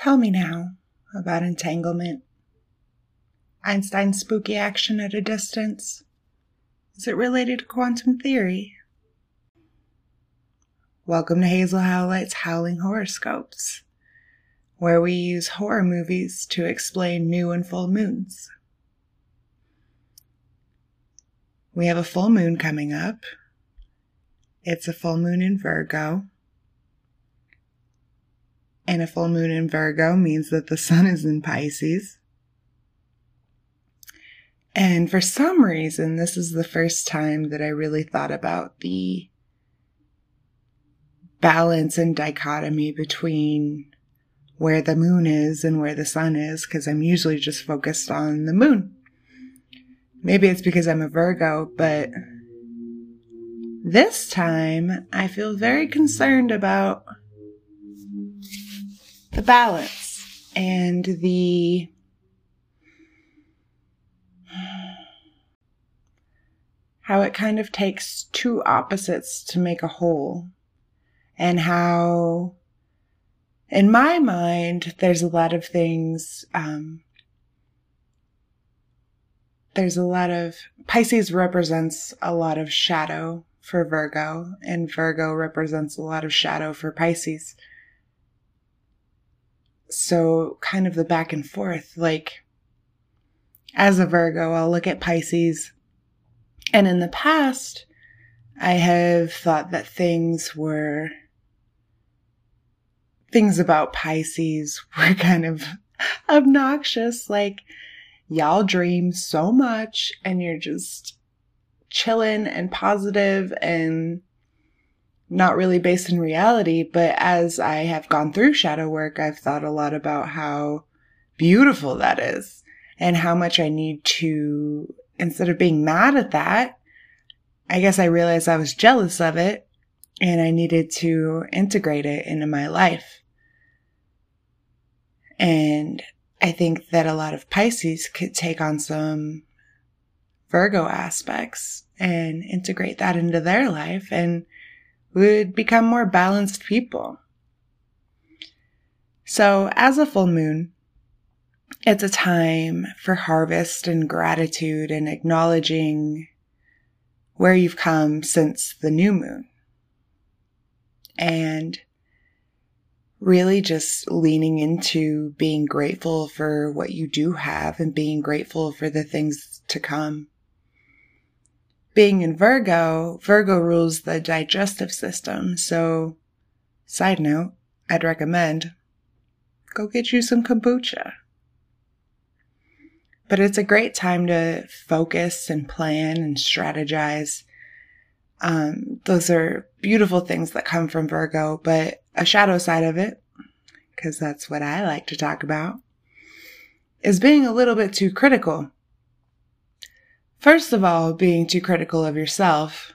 Tell me now about entanglement. Einstein's spooky action at a distance. Is it related to quantum theory? Welcome to Hazel Howlight's Howling Horoscopes, where we use horror movies to explain new and full moons. We have a full moon coming up. It's a full moon in Virgo. And a full moon in Virgo means that the sun is in Pisces. And for some reason, this is the first time that I really thought about the balance and dichotomy between where the moon is and where the sun is, because I'm usually just focused on the moon. Maybe it's because I'm a Virgo, but this time I feel very concerned about the balance and the how it kind of takes two opposites to make a whole. And how in my mind there's a lot of things um, there's a lot of pisces represents a lot of shadow for virgo and virgo represents a lot of shadow for pisces so kind of the back and forth like as a virgo i'll look at pisces. And in the past i have thought that things were things about pisces were kind of obnoxious. Like y'all dream so much and you're just chilling and positive and not really based in reality. But as I have gone through shadow work, I've thought a lot about how beautiful that is and how much I need to, instead of being mad at that, I guess I realized I was jealous of it and I needed to integrate it into my life. And I think that a lot of Pisces could take on some Virgo aspects and integrate that into their life and would become more balanced people. So, as a full moon, it's a time for harvest and gratitude and acknowledging where you've come since the new moon. And really just leaning into being grateful for what you do have and being grateful for the things to come. Being in Virgo, Virgo rules the digestive system. So, side note, I'd recommend go get you some kombucha. But it's a great time to focus and plan and strategize. Um, those are beautiful things that come from Virgo, but a shadow side of it, because that's what I like to talk about, is being a little bit too critical. First of all, being too critical of yourself,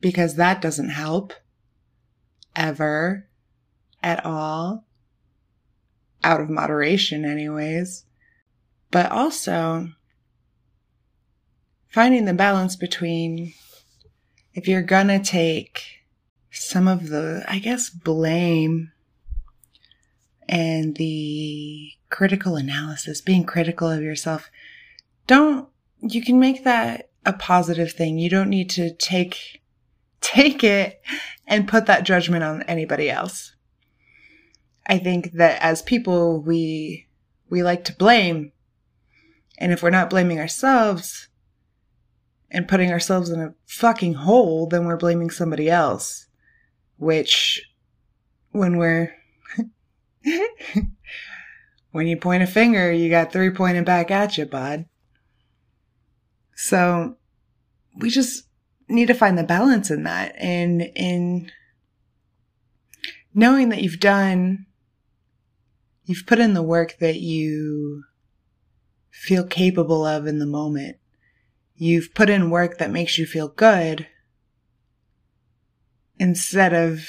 because that doesn't help ever at all, out of moderation, anyways. But also finding the balance between if you're gonna take some of the, I guess, blame and the critical analysis, being critical of yourself, don't, you can make that a positive thing. You don't need to take, take it and put that judgment on anybody else. I think that as people, we, we like to blame. And if we're not blaming ourselves and putting ourselves in a fucking hole, then we're blaming somebody else which when we're when you point a finger, you got three pointing back at you, bud. So we just need to find the balance in that and in knowing that you've done you've put in the work that you feel capable of in the moment. You've put in work that makes you feel good instead of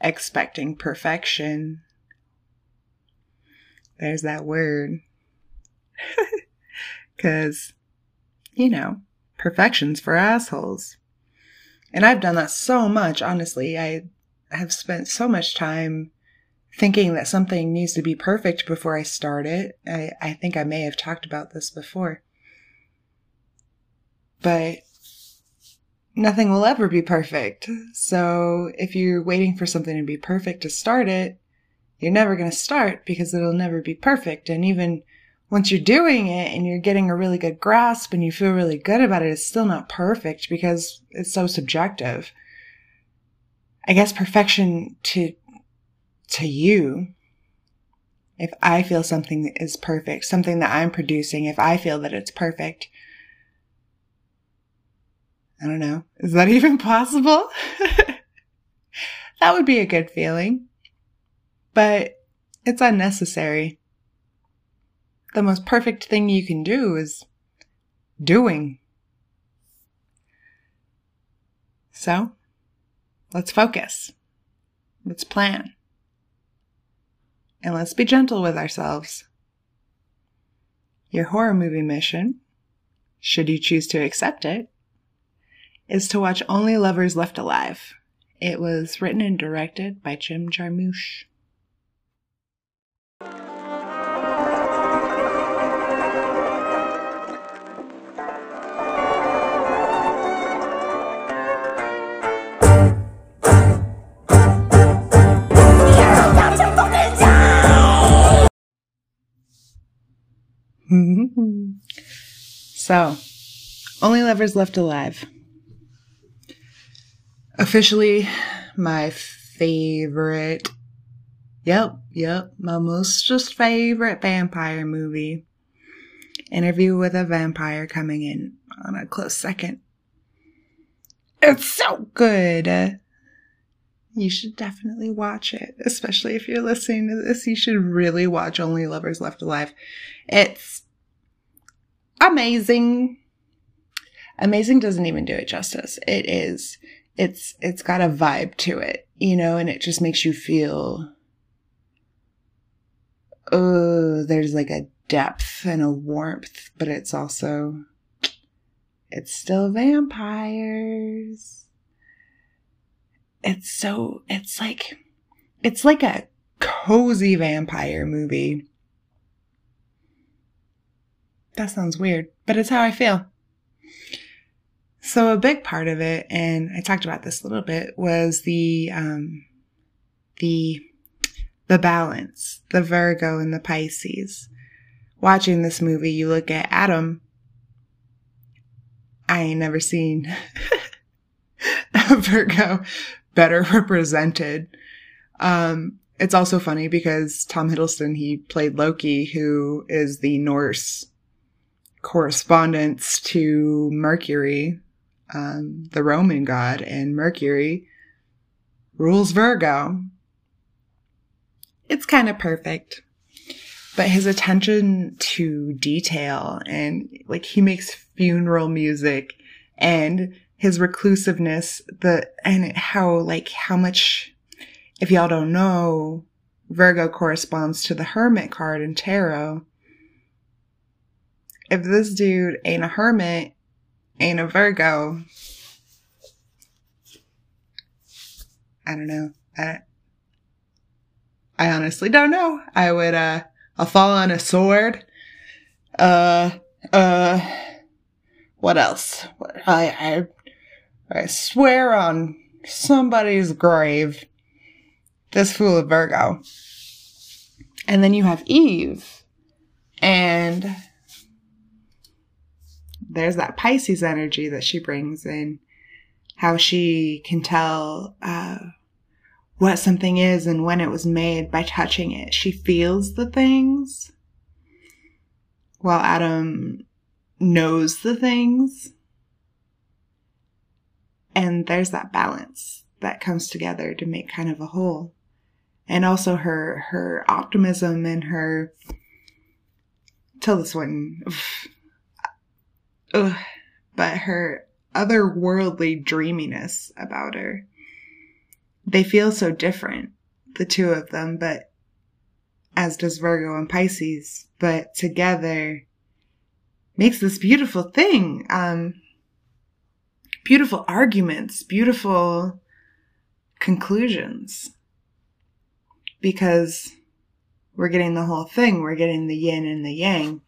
expecting perfection. There's that word. Because, you know, perfection's for assholes. And I've done that so much, honestly. I have spent so much time thinking that something needs to be perfect before I start it. I, I think I may have talked about this before. But nothing will ever be perfect. So if you're waiting for something to be perfect to start it, you're never going to start because it'll never be perfect. And even once you're doing it and you're getting a really good grasp and you feel really good about it, it's still not perfect because it's so subjective. I guess perfection to, to you, if I feel something is perfect, something that I'm producing, if I feel that it's perfect, I don't know. Is that even possible? that would be a good feeling. But it's unnecessary. The most perfect thing you can do is doing. So, let's focus. Let's plan. And let's be gentle with ourselves. Your horror movie mission, should you choose to accept it, is to watch Only Lovers Left Alive. It was written and directed by Jim Jarmusch. Mm-hmm. so, only lovers left alive officially my favorite. Yep, yep, my most just favorite vampire movie. Interview with a Vampire coming in on a close second. It's so good. You should definitely watch it, especially if you're listening to this. You should really watch Only Lovers Left Alive. It's amazing. Amazing doesn't even do it justice. It is it's it's got a vibe to it, you know, and it just makes you feel oh, there's like a depth and a warmth, but it's also it's still vampires. It's so it's like it's like a cozy vampire movie. That sounds weird, but it's how I feel. So a big part of it, and I talked about this a little bit, was the um, the the balance, the Virgo and the Pisces. Watching this movie, you look at Adam. I ain't never seen a Virgo better represented. Um, it's also funny because Tom Hiddleston, he played Loki, who is the Norse correspondence to Mercury, um, the Roman god, and Mercury rules Virgo. It's kind of perfect. But his attention to detail and like he makes funeral music and his reclusiveness, the, and how like how much, if y'all don't know, Virgo corresponds to the hermit card in tarot. If this dude ain't a hermit, ain't a Virgo. I don't know. I, I honestly don't know. I would, uh, I'll fall on a sword. Uh, uh, what else? I, I, I swear on somebody's grave. This fool of Virgo. And then you have Eve. And there's that Pisces energy that she brings in, how she can tell uh, what something is and when it was made by touching it. She feels the things, while Adam knows the things. And there's that balance that comes together to make kind of a whole. And also her her optimism and her tell this one ugh, but her otherworldly dreaminess about her. They feel so different, the two of them, but as does Virgo and Pisces, but together makes this beautiful thing. Um, beautiful arguments, beautiful conclusions. because we're getting the whole thing. We're getting the yin and the yang.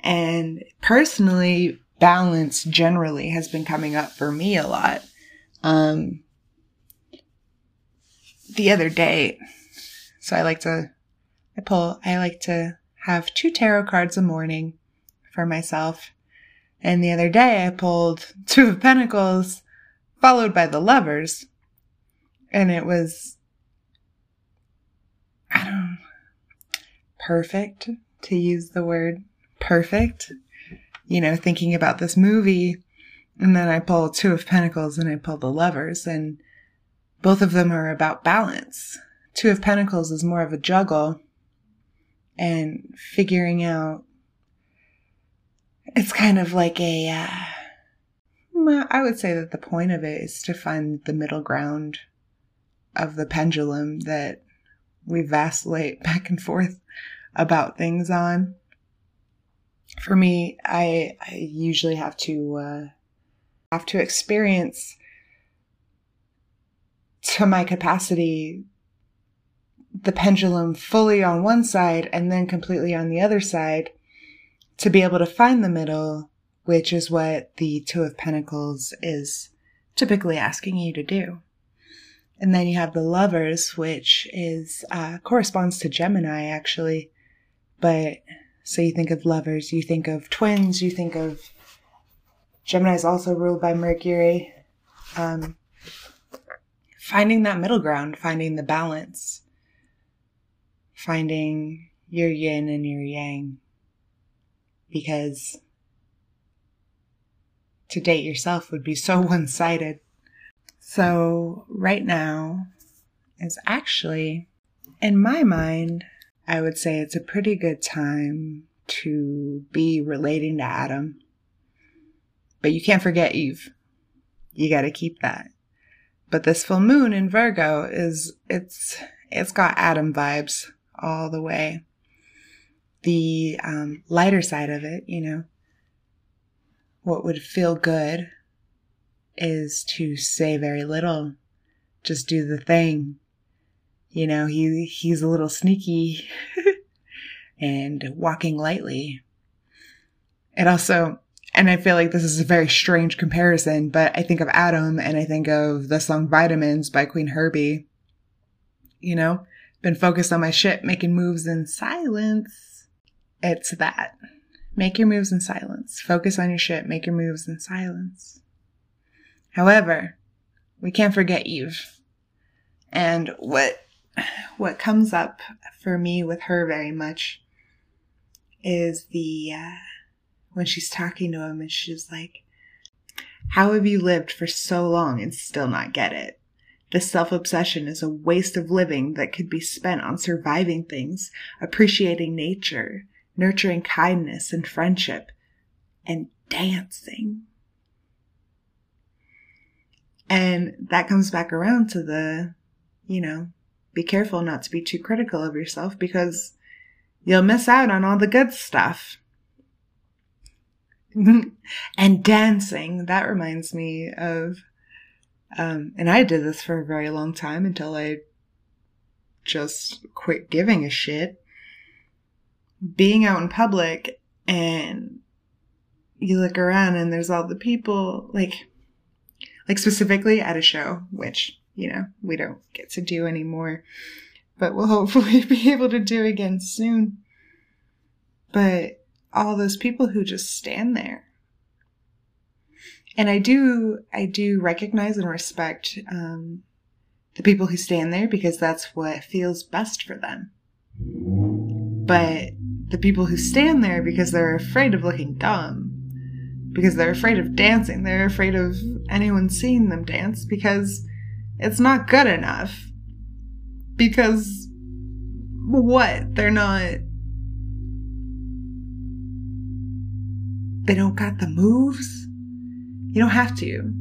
And personally, balance generally has been coming up for me a lot. Um, the other day, so I like to, I pull, I like to have two tarot cards a morning for myself. And the other day I pulled two of pentacles followed by the lovers. And it was, I don't perfect to use the word perfect. You know, thinking about this movie. And then I pull two of pentacles and I pull the lovers and both of them are about balance. Two of pentacles is more of a juggle and figuring out it's kind of like a uh, I would say that the point of it is to find the middle ground of the pendulum that we vacillate back and forth about things on. For me, I, I usually have to uh, have to experience to my capacity the pendulum fully on one side and then completely on the other side to be able to find the middle, which is what the Two of Pentacles is typically asking you to do. And then you have the lovers, which is, uh, corresponds to Gemini actually. But so you think of lovers, you think of twins, you think of Gemini is also ruled by Mercury. Um, finding that middle ground, finding the balance finding your yin and your yang. Because to date yourself would be so one sided. So, right now is actually, in my mind, I would say it's a pretty good time to be relating to Adam. But you can't forget Eve. You got to keep that. But this full moon in Virgo is, it's, it's got Adam vibes all the way. The um, lighter side of it, you know, what would feel good is to say very little, just do the thing. You know, he he's a little sneaky and walking lightly. It also, and I feel like this is a very strange comparison, but I think of Adam and I think of the song Vitamins by Queen Herbie. You know, been focused on my shit, making moves in silence. It's that. Make your moves in silence. Focus on your shit, make your moves in silence. However, we can't forget Eve. And what what comes up for me with her very much is the uh, when she's talking to him and she's like, "How have you lived for so long and still not get it?" This self obsession is a waste of living that could be spent on surviving things, appreciating nature, nurturing kindness and friendship, and dancing. And that comes back around to the, you know, be careful not to be too critical of yourself because you'll miss out on all the good stuff. and dancing, that reminds me of um, and I did this for a very long time until I just quit giving a shit. Being out in public and you look around and there's all the people, like, like specifically at a show, which, you know, we don't get to do anymore, but we'll hopefully be able to do again soon. But all those people who just stand there and I do, I do recognize and respect um, the people who stand there because that's what feels best for them. But the people who stand there because they're afraid of looking dumb, because they're afraid of dancing, they're afraid of anyone seeing them dance because it's not good enough. Because what? They're not. They don't got the moves? You don't have to.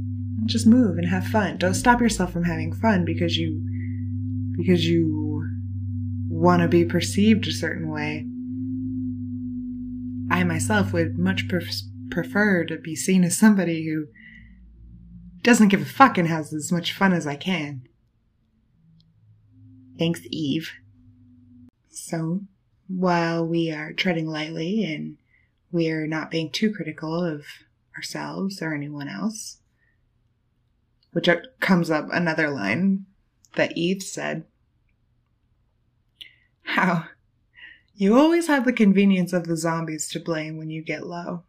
Just move and have fun. Don't stop yourself from having fun because you because you want to be perceived a certain way. I myself would much prefer to be seen as somebody who doesn't give a fuck and has as much fun as I can. Thanks, Eve. So while we are treading lightly and we are not being too critical of ourselves or anyone else, which comes up another line that Eve said. How you always have the convenience of the zombies to blame when you get low.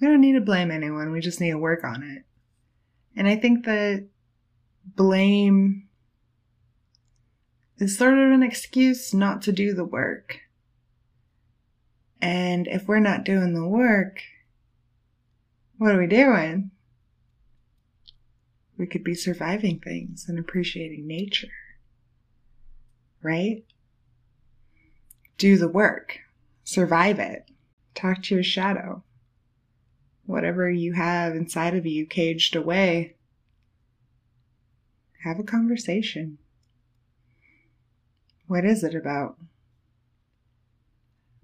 We don't need to blame anyone, we just need to work on it. And I think that blame is sort of an excuse not to do the work. And if we're not doing the work, what are we doing? We could be surviving things and appreciating nature. Right? Do the work. Survive it. Talk to your shadow. Whatever you have inside of you caged away, have a conversation. What is it about?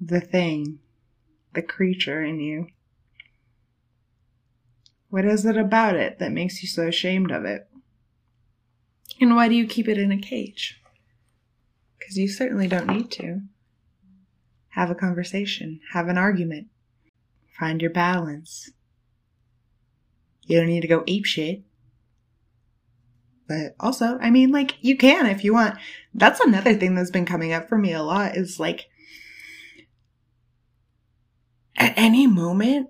The thing, the creature in you. What is it about it that makes you so ashamed of it? And why do you keep it in a cage? Because you certainly don't need to. Have a conversation, have an argument, find your balance. You don't need to go ape shit. But also, I mean, like, you can if you want. That's another thing that's been coming up for me a lot is like, at any moment,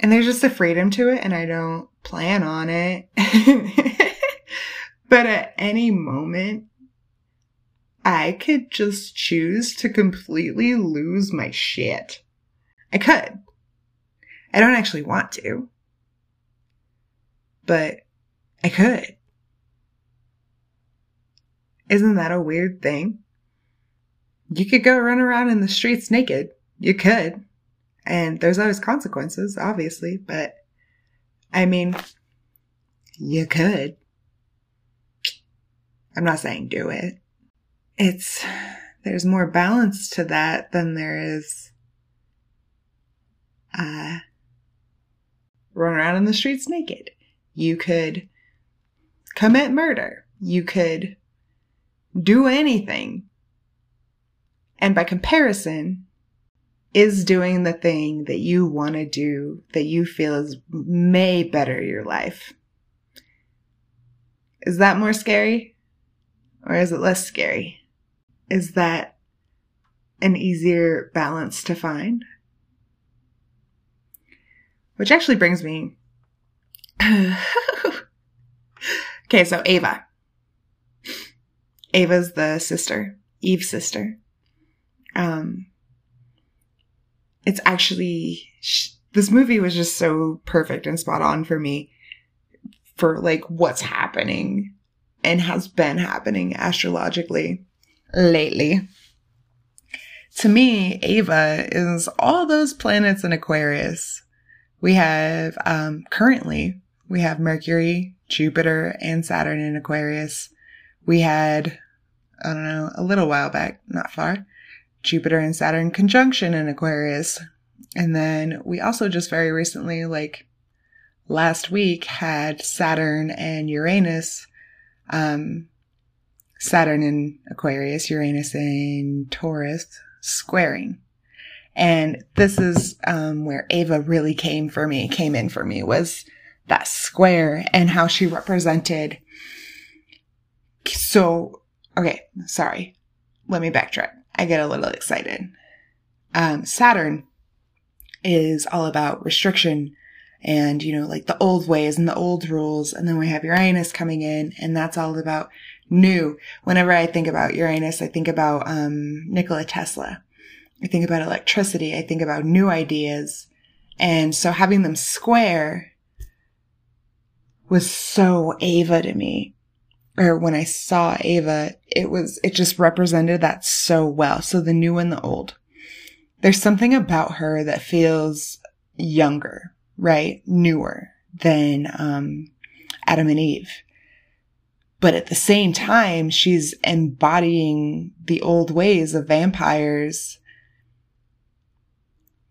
and there's just a freedom to it, and I don't plan on it. but at any moment, I could just choose to completely lose my shit. I could. I don't actually want to. But I could. Isn't that a weird thing? You could go run around in the streets naked. You could. And there's always consequences, obviously, but I mean, you could. I'm not saying do it. It's, there's more balance to that than there is, uh, run around in the streets naked. You could commit murder. You could do anything. And by comparison, is doing the thing that you want to do that you feel is may better your life. Is that more scary? Or is it less scary? Is that an easier balance to find? Which actually brings me okay, so Ava. Ava's the sister, Eve's sister. Um, it's actually, this movie was just so perfect and spot on for me for like what's happening and has been happening astrologically lately. To me, Ava is all those planets in Aquarius. We have, um, currently we have Mercury, Jupiter, and Saturn in Aquarius. We had, I don't know, a little while back, not far, Jupiter and Saturn conjunction in Aquarius. And then we also just very recently, like last week, had Saturn and Uranus, um, Saturn in Aquarius, Uranus in Taurus, squaring. And this is um, where Ava really came for me, came in for me, was that square and how she represented. So, okay, sorry. Let me backtrack. I get a little excited. Um, Saturn is all about restriction and, you know, like the old ways and the old rules. And then we have Uranus coming in and that's all about new. Whenever I think about Uranus, I think about, um, Nikola Tesla. I think about electricity. I think about new ideas. And so having them square was so Ava to me. Or when I saw Ava, it was, it just represented that so well. So the new and the old. There's something about her that feels younger, right? Newer than, um, Adam and Eve. But at the same time, she's embodying the old ways of vampires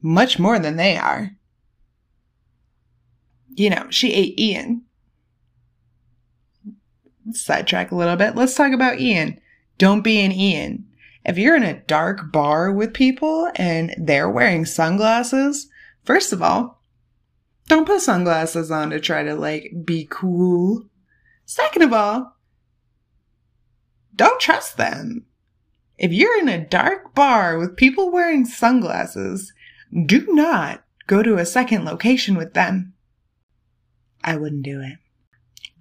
much more than they are. You know, she ate Ian sidetrack a little bit. Let's talk about Ian. Don't be an Ian. If you're in a dark bar with people and they're wearing sunglasses, first of all, don't put sunglasses on to try to like be cool. Second of all, don't trust them. If you're in a dark bar with people wearing sunglasses, do not go to a second location with them. I wouldn't do it.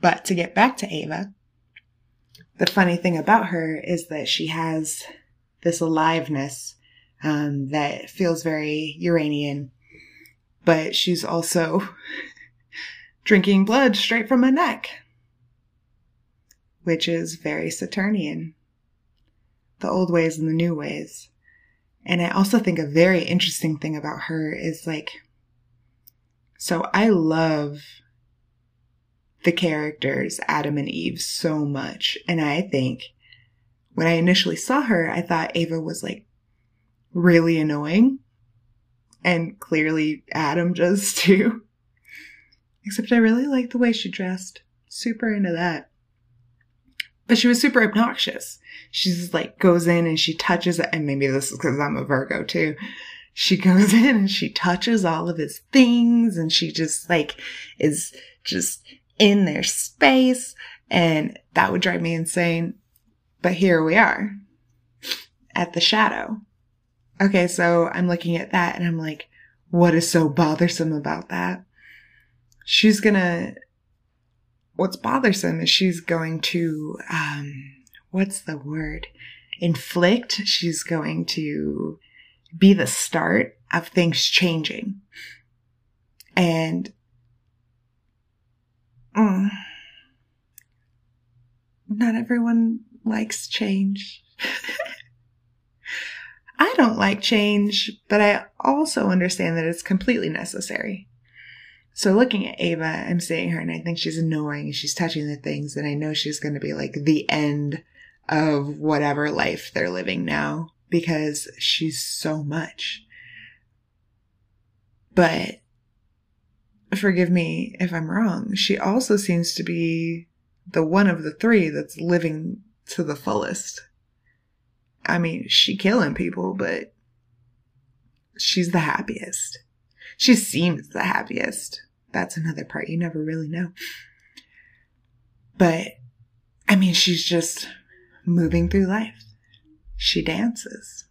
But to get back to Ava, the funny thing about her is that she has this aliveness um, that feels very Uranian, but she's also drinking blood straight from a neck, which is very Saturnian. The old ways and the new ways. And I also think a very interesting thing about her is like, so I love the characters Adam and Eve so much. And I think when I initially saw her, I thought Ava was like really annoying. And clearly Adam does too. Except I really like the way she dressed. Super into that. But she was super obnoxious. She's like goes in and she touches it. And maybe this is because I'm a Virgo too. She goes in and she touches all of his things and she just like is just in their space. And that would drive me insane. But here we are at the shadow. Okay, so I'm looking at that and I'm like, what is so bothersome about that? She's gonna, what's bothersome is she's going to, um, what's the word? Inflict. She's going to be the start of things changing. And Mm. Not everyone likes change. I don't like change, but I also understand that it's completely necessary. So looking at Ava, I'm seeing her and I think she's annoying. She's touching the things and I know she's going to be like the end of whatever life they're living now because she's so much. But forgive me if I'm wrong, she also seems to be the one of the three that's living to the fullest. I mean, she killing people, but she's the happiest. She seems the happiest. That's another part you never really know. But I mean, she's just moving through life. She dances.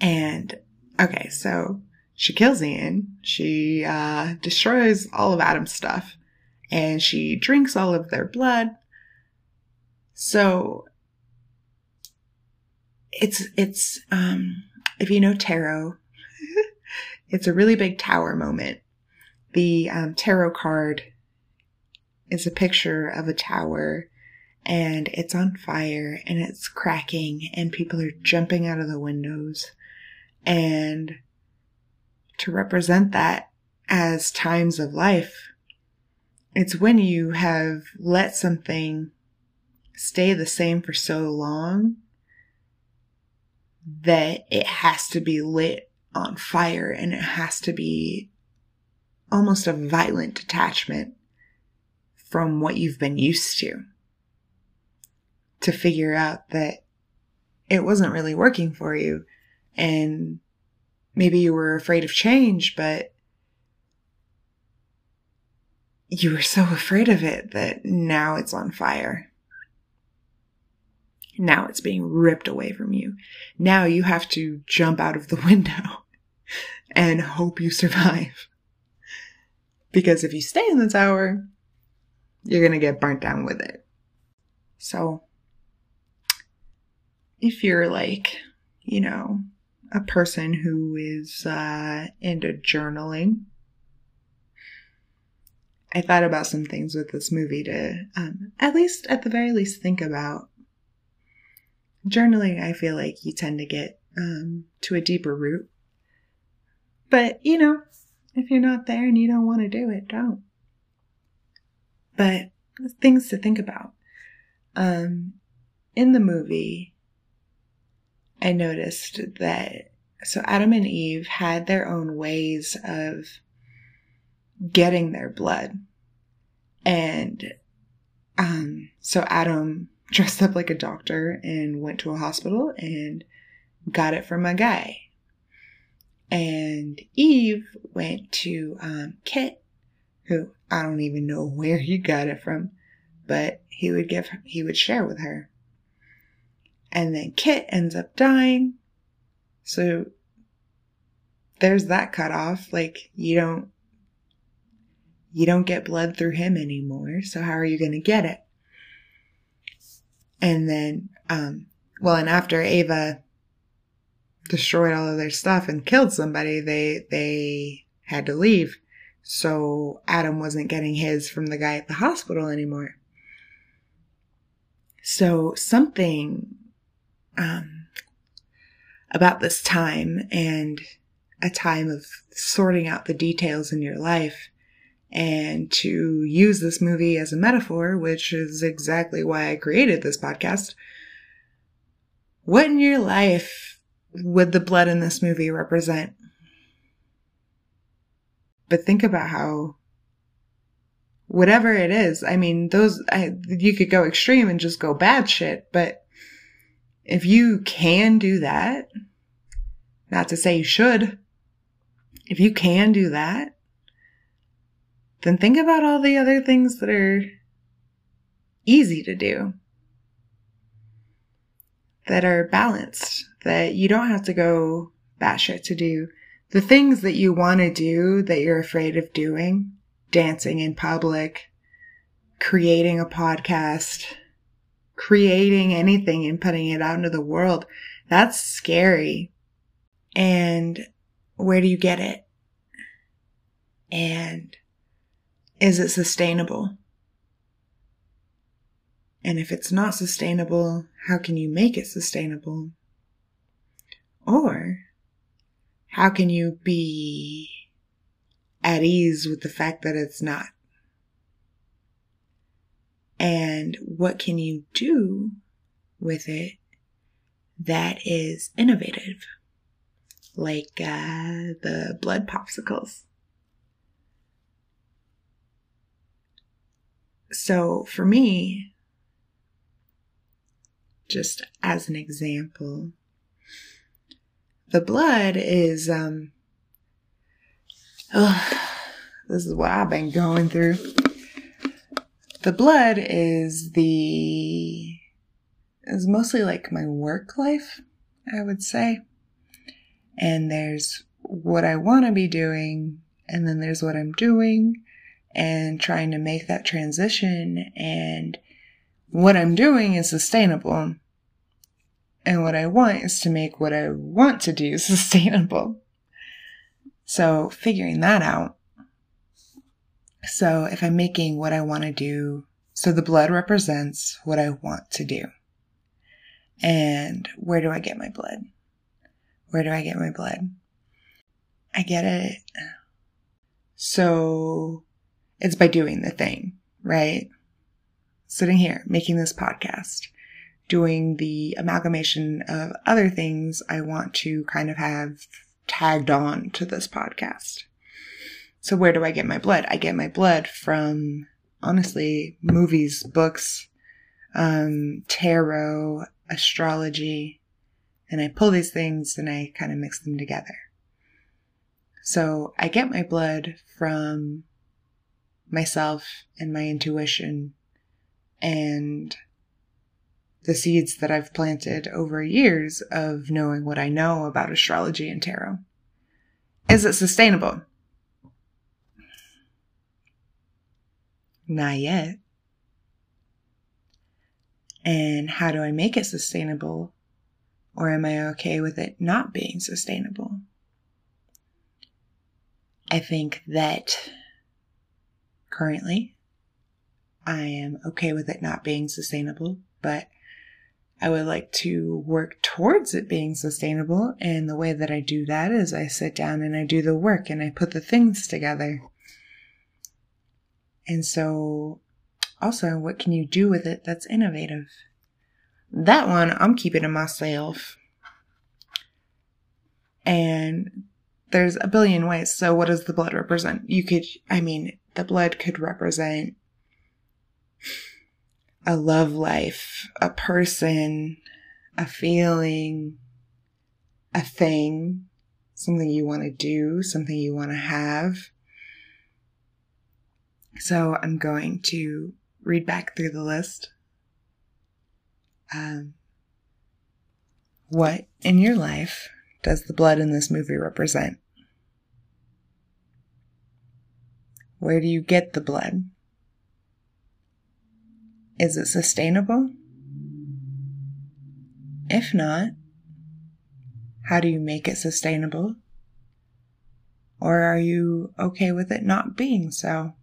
And okay, so she kills Ian. She uh, destroys all of Adam's stuff, and she drinks all of their blood. So it's it's um, if you know tarot, it's a really big tower moment. The um, tarot card is a picture of a tower and it's on fire and it's cracking and people are jumping out of the windows and to represent that as times of life. It's when you have let something stay the same for so long that it has to be lit on fire and it has to be almost a violent detachment from what you've been used to to figure out that it wasn't really working for you and maybe you were afraid of change, but you were so afraid of it that now it's on fire. Now it's being ripped away from you. Now you have to jump out of the window and hope you survive. Because if you stay in the tower, you're going to get burnt down with it. So, if you're like, you know, a person who is uh, into journaling. I thought about some things with this movie to, um, at least, at the very least, think about. Journaling, I feel like you tend to get um, to a deeper root. But, you know, if you're not there and you don't want to do it, don't. But things to think about. Um, in the movie, I noticed that so Adam and Eve had their own ways of getting their blood. And Um, so Adam dressed up like a doctor and went to a hospital and got it from a guy. And Eve went to um, Kit, who I don't even know where he got it from, but he would give he would share with her. And then Kit ends up dying. So there's that cut off. Like you don't you don't get blood through him anymore. So how are you going to get it? And then, um, well, and after Ava destroyed all of their stuff and killed somebody, they, they had to leave. So Adam wasn't getting his from the guy at the hospital anymore. So something, um, about this time and a time of sorting out the details in your life and to use this movie as a metaphor, which is exactly why I created this podcast. What in your life would the blood in this movie represent? But think about how, whatever it is, I mean, those, I, you could go extreme and just go bad shit, but if you can do that, not to say you should, if you can do that, then think about all the other things that are easy to do, that are balanced, that you don't have to go batshit to do. The things that you want to do that you're afraid of doing, dancing in public, creating a podcast, creating anything and putting it out into the world, that's scary. And where do you get it? And is it sustainable? And if it's not sustainable, how can you make it sustainable? Or how can you be at ease with the fact that it's not? And what can you do with it that is innovative? Like uh, the blood popsicles. So for me, just as an example, the blood is, um, this is what I've been going through. The blood is the, is mostly like my work life, I would say. And there's what I want to be doing, and then there's what I'm doing, and trying to make that transition. And what I'm doing is sustainable. And what I want is to make what I want to do sustainable. So figuring that out. So if I'm making what I want to do, so the blood represents what I want to do. And where do I get my blood? Where do I get my blood? I get it. So it's by doing the thing, right? Sitting here, making this podcast, doing the amalgamation of other things I want to kind of have tagged on to this podcast. So where do I get my blood? I get my blood from honestly movies, books, um, tarot, astrology, and I pull these things and I kind of mix them together. So I get my blood from myself and my intuition and the seeds that I've planted over years of knowing what I know about astrology and tarot. Is it sustainable? Not yet. And how do I make it sustainable? Or am I okay with it not being sustainable? I think that currently. I am okay with it not being sustainable, but I would like to work towards it being sustainable. And the way that I do that is I sit down and I do the work and I put the things together. And so, also, what can you do with it that's innovative? That one I'm keeping to myself. And there's a billion ways. So, what does the blood represent? You could, I mean, the blood could represent a love life, a person, a feeling, a thing, something you want to do, something you want to have. So I'm going to read back through the list. Um, what in your life does the blood in this movie represent? Where do you get the blood? Is it sustainable? If not, how do you make it sustainable? Or are you okay with it not being so?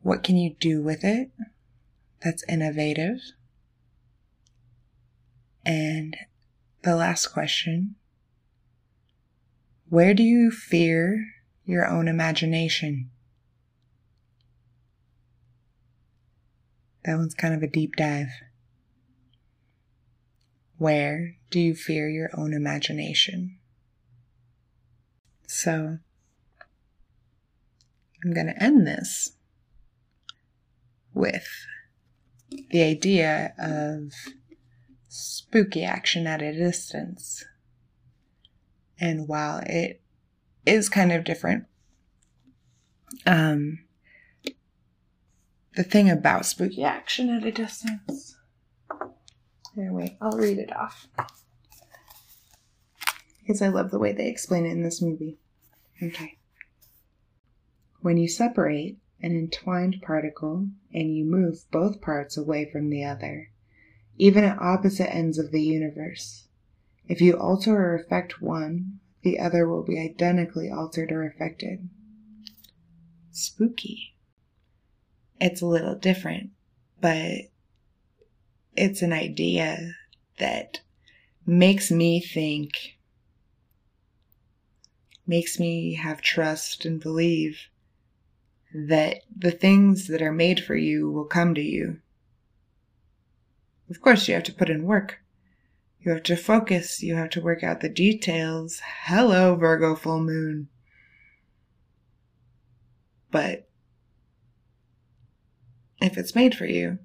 What can you do with it that's innovative? And the last question Where do you fear your own imagination? That one's kind of a deep dive. Where do you fear your own imagination? So, I'm going to end this with the idea of spooky action at a distance. And while it is kind of different, um, the thing about spooky action at a distance. Wait, I'll read it off. Because I love the way they explain it in this movie. Okay. When you separate an entwined particle and you move both parts away from the other, even at opposite ends of the universe. If you alter or affect one, the other will be identically altered or affected. Spooky. It's a little different, but it's an idea that makes me think, makes me have trust and believe that the things that are made for you will come to you. Of course, you have to put in work. You have to focus. You have to work out the details. Hello, Virgo full moon. But if it's made for you,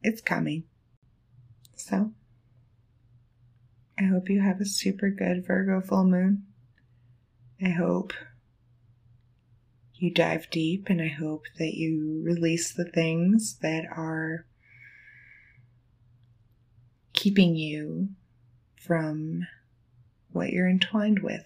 it's coming. So, I hope you have a super good Virgo full moon. I hope you dive deep, and I hope that you release the things that are keeping you from what you're entwined with.